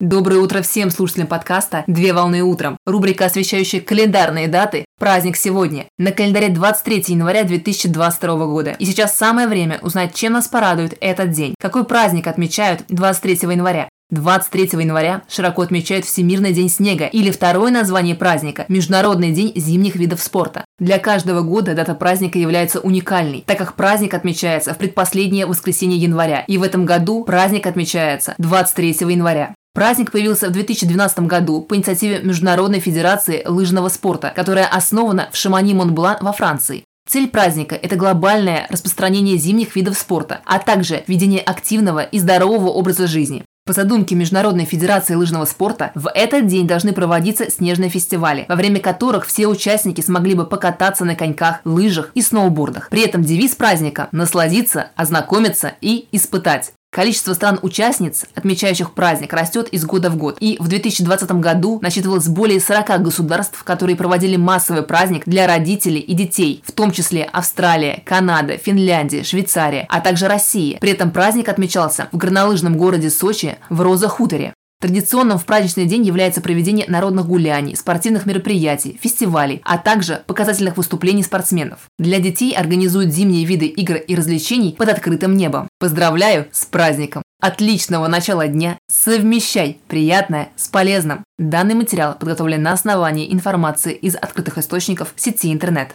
Доброе утро всем слушателям подкаста «Две волны утром». Рубрика, освещающая календарные даты «Праздник сегодня». На календаре 23 января 2022 года. И сейчас самое время узнать, чем нас порадует этот день. Какой праздник отмечают 23 января? 23 января широко отмечают Всемирный день снега или второе название праздника – Международный день зимних видов спорта. Для каждого года дата праздника является уникальной, так как праздник отмечается в предпоследнее воскресенье января, и в этом году праздник отмечается 23 января. Праздник появился в 2012 году по инициативе Международной Федерации лыжного спорта, которая основана в Шамани-Монблан во Франции. Цель праздника – это глобальное распространение зимних видов спорта, а также ведение активного и здорового образа жизни. По задумке Международной Федерации лыжного спорта, в этот день должны проводиться снежные фестивали, во время которых все участники смогли бы покататься на коньках, лыжах и сноубордах. При этом девиз праздника – насладиться, ознакомиться и испытать. Количество стран-участниц, отмечающих праздник, растет из года в год. И в 2020 году насчитывалось более 40 государств, которые проводили массовый праздник для родителей и детей, в том числе Австралия, Канада, Финляндия, Швейцария, а также Россия. При этом праздник отмечался в горнолыжном городе Сочи в Роза-Хуторе. Традиционным в праздничный день является проведение народных гуляний, спортивных мероприятий, фестивалей, а также показательных выступлений спортсменов. Для детей организуют зимние виды игр и развлечений под открытым небом. Поздравляю с праздником! Отличного начала дня! Совмещай приятное с полезным! Данный материал подготовлен на основании информации из открытых источников сети интернет.